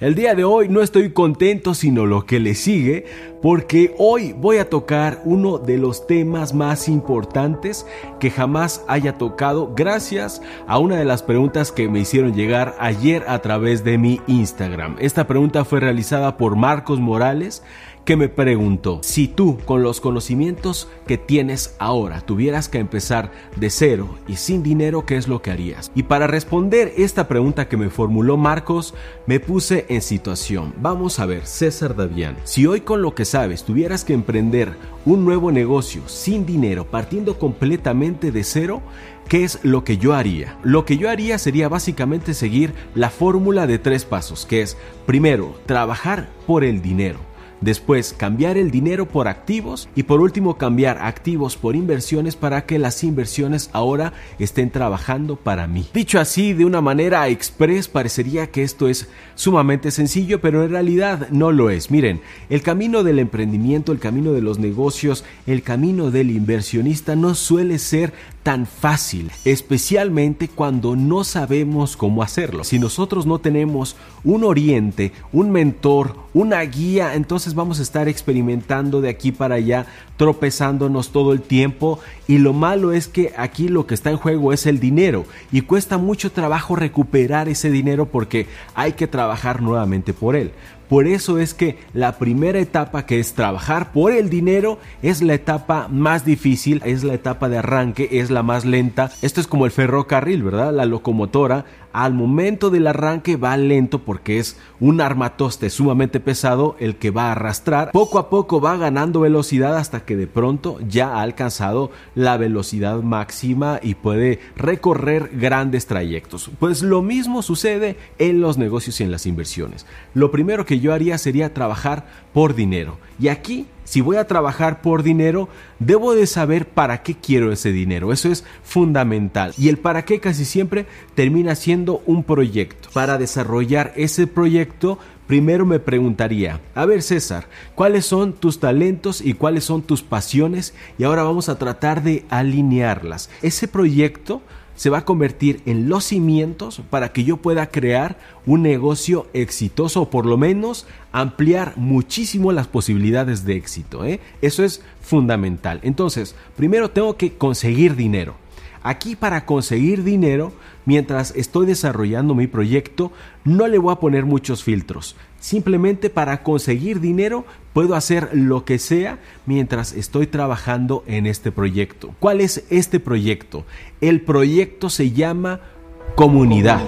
El día de hoy no estoy contento sino lo que le sigue porque hoy voy a tocar uno de los temas más importantes que jamás haya tocado gracias a una de las preguntas que me hicieron llegar ayer a través de mi Instagram. Esta pregunta fue realizada por Marcos Morales que me preguntó, si tú con los conocimientos que tienes ahora tuvieras que empezar de cero y sin dinero, ¿qué es lo que harías? Y para responder esta pregunta que me formuló Marcos, me puse en situación. Vamos a ver, César Davián, si hoy con lo que sabes tuvieras que emprender un nuevo negocio sin dinero, partiendo completamente de cero, ¿Qué es lo que yo haría? Lo que yo haría sería básicamente seguir la fórmula de tres pasos, que es primero, trabajar por el dinero. Después, cambiar el dinero por activos y por último, cambiar activos por inversiones para que las inversiones ahora estén trabajando para mí. Dicho así, de una manera express, parecería que esto es sumamente sencillo, pero en realidad no lo es. Miren, el camino del emprendimiento, el camino de los negocios, el camino del inversionista no suele ser tan fácil, especialmente cuando no sabemos cómo hacerlo. Si nosotros no tenemos un oriente, un mentor, una guía, entonces vamos a estar experimentando de aquí para allá, tropezándonos todo el tiempo y lo malo es que aquí lo que está en juego es el dinero y cuesta mucho trabajo recuperar ese dinero porque hay que trabajar nuevamente por él. Por eso es que la primera etapa que es trabajar por el dinero es la etapa más difícil, es la etapa de arranque, es la más lenta. Esto es como el ferrocarril, ¿verdad? La locomotora al momento del arranque va lento porque es un armatoste sumamente pesado el que va a arrastrar. Poco a poco va ganando velocidad hasta que de pronto ya ha alcanzado la velocidad máxima y puede recorrer grandes trayectos. Pues lo mismo sucede en los negocios y en las inversiones. Lo primero que yo haría sería trabajar por dinero. Y aquí si voy a trabajar por dinero, debo de saber para qué quiero ese dinero. Eso es fundamental. Y el para qué casi siempre termina siendo un proyecto. Para desarrollar ese proyecto, primero me preguntaría, a ver César, ¿cuáles son tus talentos y cuáles son tus pasiones? Y ahora vamos a tratar de alinearlas. Ese proyecto se va a convertir en los cimientos para que yo pueda crear un negocio exitoso o por lo menos ampliar muchísimo las posibilidades de éxito. ¿eh? Eso es fundamental. Entonces, primero tengo que conseguir dinero. Aquí para conseguir dinero, mientras estoy desarrollando mi proyecto, no le voy a poner muchos filtros. Simplemente para conseguir dinero puedo hacer lo que sea mientras estoy trabajando en este proyecto. ¿Cuál es este proyecto? El proyecto se llama comunidad.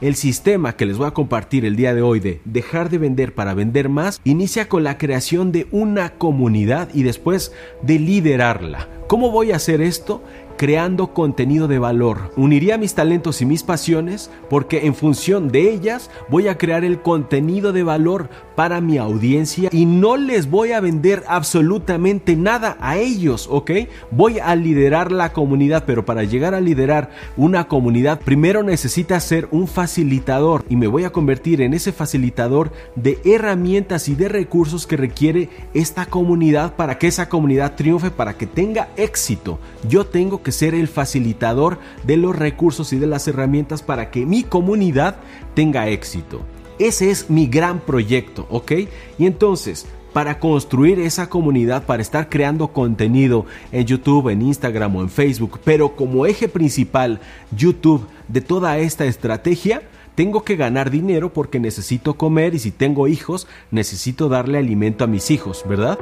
El sistema que les voy a compartir el día de hoy de dejar de vender para vender más inicia con la creación de una comunidad y después de liderarla. ¿Cómo voy a hacer esto? Creando contenido de valor. Uniría mis talentos y mis pasiones porque en función de ellas voy a crear el contenido de valor para mi audiencia y no les voy a vender absolutamente nada a ellos, ¿ok? Voy a liderar la comunidad, pero para llegar a liderar una comunidad primero necesita ser un facilitador y me voy a convertir en ese facilitador de herramientas y de recursos que requiere esta comunidad para que esa comunidad triunfe, para que tenga éxito. Yo tengo que ser el facilitador de los recursos y de las herramientas para que mi comunidad tenga éxito. Ese es mi gran proyecto, ¿ok? Y entonces, para construir esa comunidad, para estar creando contenido en YouTube, en Instagram o en Facebook, pero como eje principal YouTube de toda esta estrategia, tengo que ganar dinero porque necesito comer y si tengo hijos, necesito darle alimento a mis hijos, ¿verdad?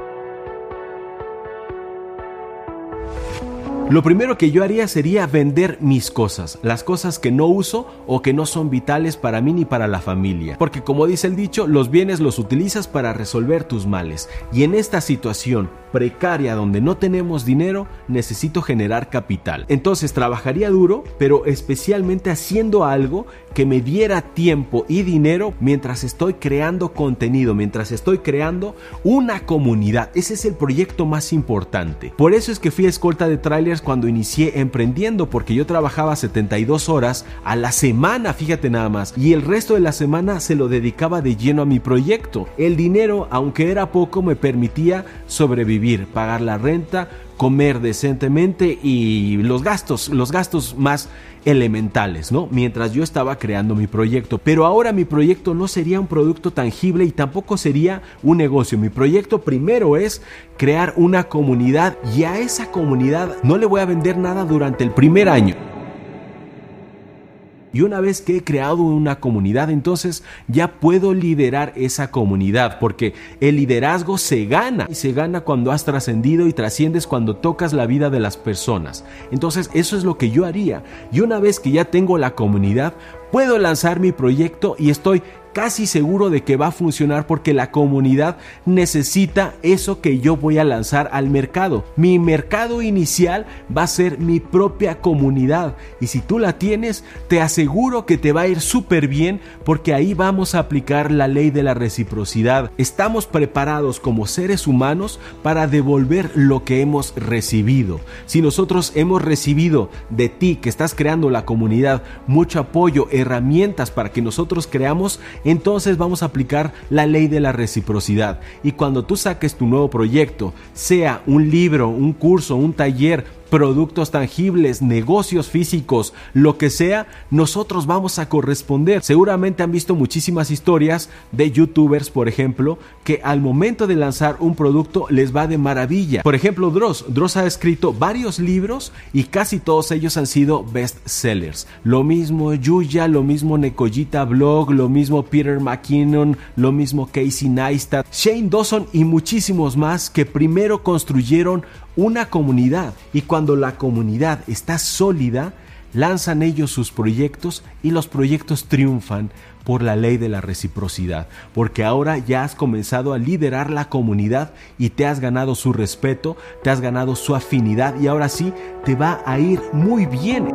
Lo primero que yo haría sería vender mis cosas, las cosas que no uso o que no son vitales para mí ni para la familia. Porque como dice el dicho, los bienes los utilizas para resolver tus males. Y en esta situación precaria donde no tenemos dinero, necesito generar capital. Entonces trabajaría duro, pero especialmente haciendo algo que me diera tiempo y dinero mientras estoy creando contenido, mientras estoy creando una comunidad. Ese es el proyecto más importante. Por eso es que fui escolta de trailers cuando inicié emprendiendo porque yo trabajaba 72 horas a la semana, fíjate nada más, y el resto de la semana se lo dedicaba de lleno a mi proyecto. El dinero, aunque era poco, me permitía sobrevivir, pagar la renta, comer decentemente y los gastos, los gastos más elementales, ¿no? Mientras yo estaba creando mi proyecto. Pero ahora mi proyecto no sería un producto tangible y tampoco sería un negocio. Mi proyecto primero es crear una comunidad y a esa comunidad no le voy a vender nada durante el primer año. Y una vez que he creado una comunidad, entonces ya puedo liderar esa comunidad, porque el liderazgo se gana y se gana cuando has trascendido y trasciendes cuando tocas la vida de las personas. Entonces eso es lo que yo haría. Y una vez que ya tengo la comunidad, puedo lanzar mi proyecto y estoy casi seguro de que va a funcionar porque la comunidad necesita eso que yo voy a lanzar al mercado. Mi mercado inicial va a ser mi propia comunidad y si tú la tienes, te aseguro que te va a ir súper bien porque ahí vamos a aplicar la ley de la reciprocidad. Estamos preparados como seres humanos para devolver lo que hemos recibido. Si nosotros hemos recibido de ti que estás creando la comunidad mucho apoyo, herramientas para que nosotros creamos, entonces vamos a aplicar la ley de la reciprocidad. Y cuando tú saques tu nuevo proyecto, sea un libro, un curso, un taller, productos tangibles, negocios físicos, lo que sea, nosotros vamos a corresponder. Seguramente han visto muchísimas historias de youtubers, por ejemplo, que al momento de lanzar un producto les va de maravilla. Por ejemplo, Dross. Dross ha escrito varios libros y casi todos ellos han sido bestsellers. Lo mismo Yuya, lo mismo Nekoyita Blog, lo mismo Peter McKinnon, lo mismo Casey Neistat, Shane Dawson y muchísimos más que primero construyeron una comunidad y cuando la comunidad está sólida, lanzan ellos sus proyectos y los proyectos triunfan por la ley de la reciprocidad, porque ahora ya has comenzado a liderar la comunidad y te has ganado su respeto, te has ganado su afinidad y ahora sí te va a ir muy bien.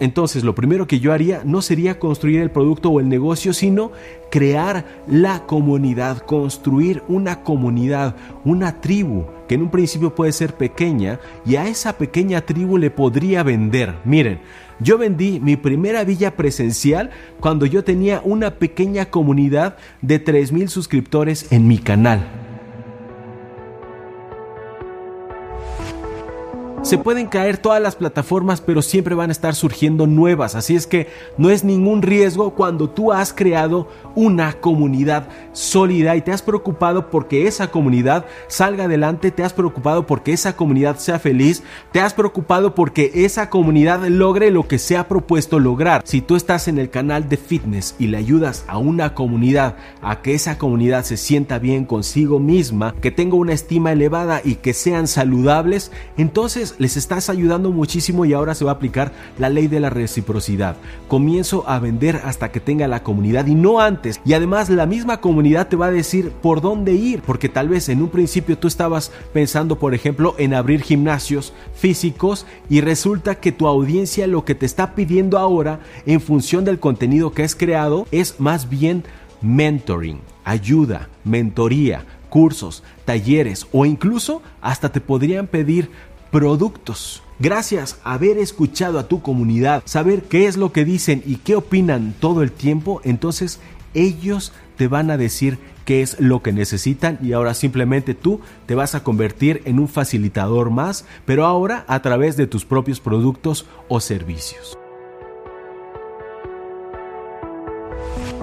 Entonces, lo primero que yo haría no sería construir el producto o el negocio, sino crear la comunidad, construir una comunidad, una tribu, que en un principio puede ser pequeña, y a esa pequeña tribu le podría vender. Miren, yo vendí mi primera villa presencial cuando yo tenía una pequeña comunidad de 3.000 suscriptores en mi canal. Se pueden caer todas las plataformas, pero siempre van a estar surgiendo nuevas. Así es que no es ningún riesgo cuando tú has creado una comunidad sólida y te has preocupado porque esa comunidad salga adelante, te has preocupado porque esa comunidad sea feliz, te has preocupado porque esa comunidad logre lo que se ha propuesto lograr. Si tú estás en el canal de fitness y le ayudas a una comunidad a que esa comunidad se sienta bien consigo misma, que tenga una estima elevada y que sean saludables, entonces les estás ayudando muchísimo y ahora se va a aplicar la ley de la reciprocidad. Comienzo a vender hasta que tenga la comunidad y no antes. Y además la misma comunidad te va a decir por dónde ir, porque tal vez en un principio tú estabas pensando, por ejemplo, en abrir gimnasios físicos y resulta que tu audiencia lo que te está pidiendo ahora en función del contenido que has creado es más bien mentoring, ayuda, mentoría, cursos, talleres o incluso hasta te podrían pedir productos. Gracias a haber escuchado a tu comunidad, saber qué es lo que dicen y qué opinan todo el tiempo, entonces ellos te van a decir qué es lo que necesitan y ahora simplemente tú te vas a convertir en un facilitador más, pero ahora a través de tus propios productos o servicios.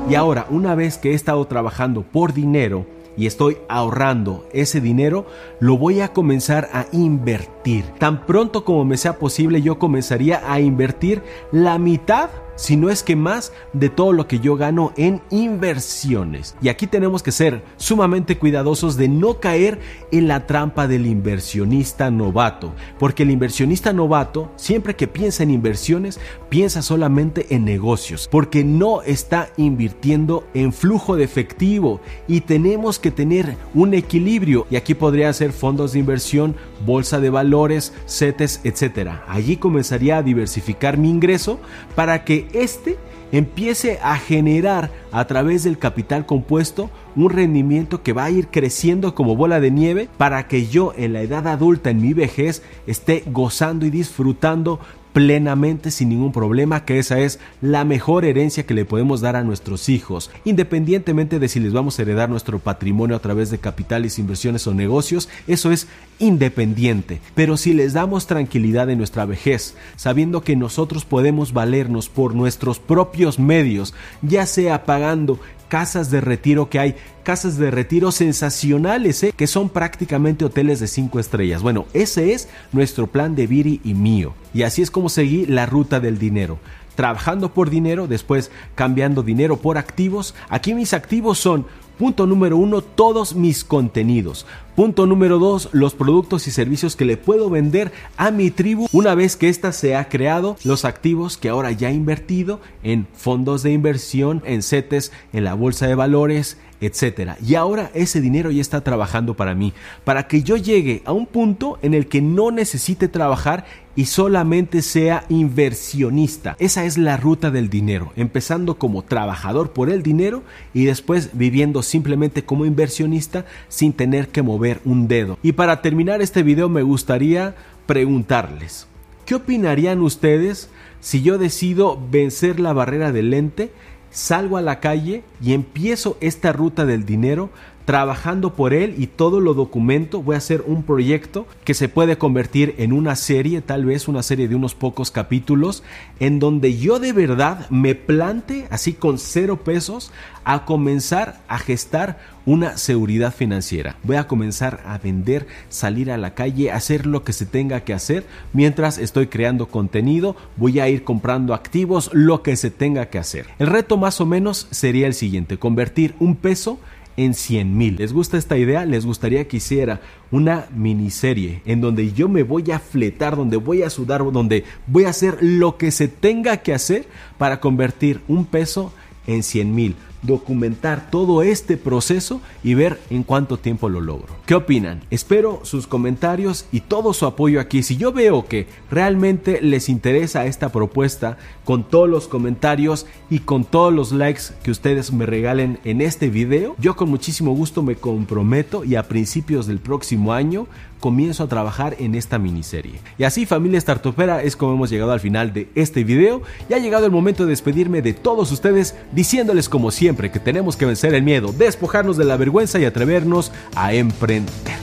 Y ahora, una vez que he estado trabajando por dinero, y estoy ahorrando ese dinero, lo voy a comenzar a invertir. Tan pronto como me sea posible, yo comenzaría a invertir la mitad si no es que más de todo lo que yo gano en inversiones. Y aquí tenemos que ser sumamente cuidadosos de no caer en la trampa del inversionista novato, porque el inversionista novato, siempre que piensa en inversiones, piensa solamente en negocios, porque no está invirtiendo en flujo de efectivo y tenemos que tener un equilibrio. Y aquí podría ser fondos de inversión, bolsa de valores, CETES, etc. Allí comenzaría a diversificar mi ingreso para que este empiece a generar a través del capital compuesto un rendimiento que va a ir creciendo como bola de nieve para que yo en la edad adulta, en mi vejez, esté gozando y disfrutando plenamente sin ningún problema, que esa es la mejor herencia que le podemos dar a nuestros hijos, independientemente de si les vamos a heredar nuestro patrimonio a través de capitales, inversiones o negocios, eso es independiente. Pero si les damos tranquilidad en nuestra vejez, sabiendo que nosotros podemos valernos por nuestros propios medios, ya sea pagando casas de retiro que hay, casas de retiro sensacionales, ¿eh? que son prácticamente hoteles de cinco estrellas. Bueno, ese es nuestro plan de Viri y mío. Y así es como seguí la ruta del dinero. Trabajando por dinero, después cambiando dinero por activos. Aquí mis activos son Punto número uno, todos mis contenidos. Punto número dos, los productos y servicios que le puedo vender a mi tribu una vez que ésta se ha creado, los activos que ahora ya he invertido en fondos de inversión, en CETES, en la bolsa de valores, etcétera. Y ahora ese dinero ya está trabajando para mí, para que yo llegue a un punto en el que no necesite trabajar y solamente sea inversionista. Esa es la ruta del dinero, empezando como trabajador por el dinero y después viviendo simplemente como inversionista sin tener que mover un dedo. Y para terminar este video me gustaría preguntarles, ¿qué opinarían ustedes si yo decido vencer la barrera del lente salgo a la calle y empiezo esta ruta del dinero trabajando por él y todo lo documento. Voy a hacer un proyecto que se puede convertir en una serie, tal vez una serie de unos pocos capítulos, en donde yo de verdad me plante así con cero pesos a comenzar a gestar una seguridad financiera. Voy a comenzar a vender, salir a la calle, hacer lo que se tenga que hacer mientras estoy creando contenido. Voy a ir comprando activos, lo que se tenga que hacer. El reto más o menos sería el siguiente, convertir un peso en 100 mil. ¿Les gusta esta idea? ¿Les gustaría que hiciera una miniserie en donde yo me voy a fletar, donde voy a sudar, donde voy a hacer lo que se tenga que hacer para convertir un peso en 100 mil? Documentar todo este proceso y ver en cuánto tiempo lo logro. ¿Qué opinan? Espero sus comentarios y todo su apoyo aquí. Si yo veo que realmente les interesa esta propuesta, con todos los comentarios y con todos los likes que ustedes me regalen en este video, yo con muchísimo gusto me comprometo y a principios del próximo año comienzo a trabajar en esta miniserie. Y así familia startupera es como hemos llegado al final de este video y ha llegado el momento de despedirme de todos ustedes diciéndoles como siempre que tenemos que vencer el miedo, despojarnos de la vergüenza y atrevernos a emprender.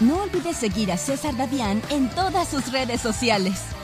No olvides seguir a César Davián en todas sus redes sociales.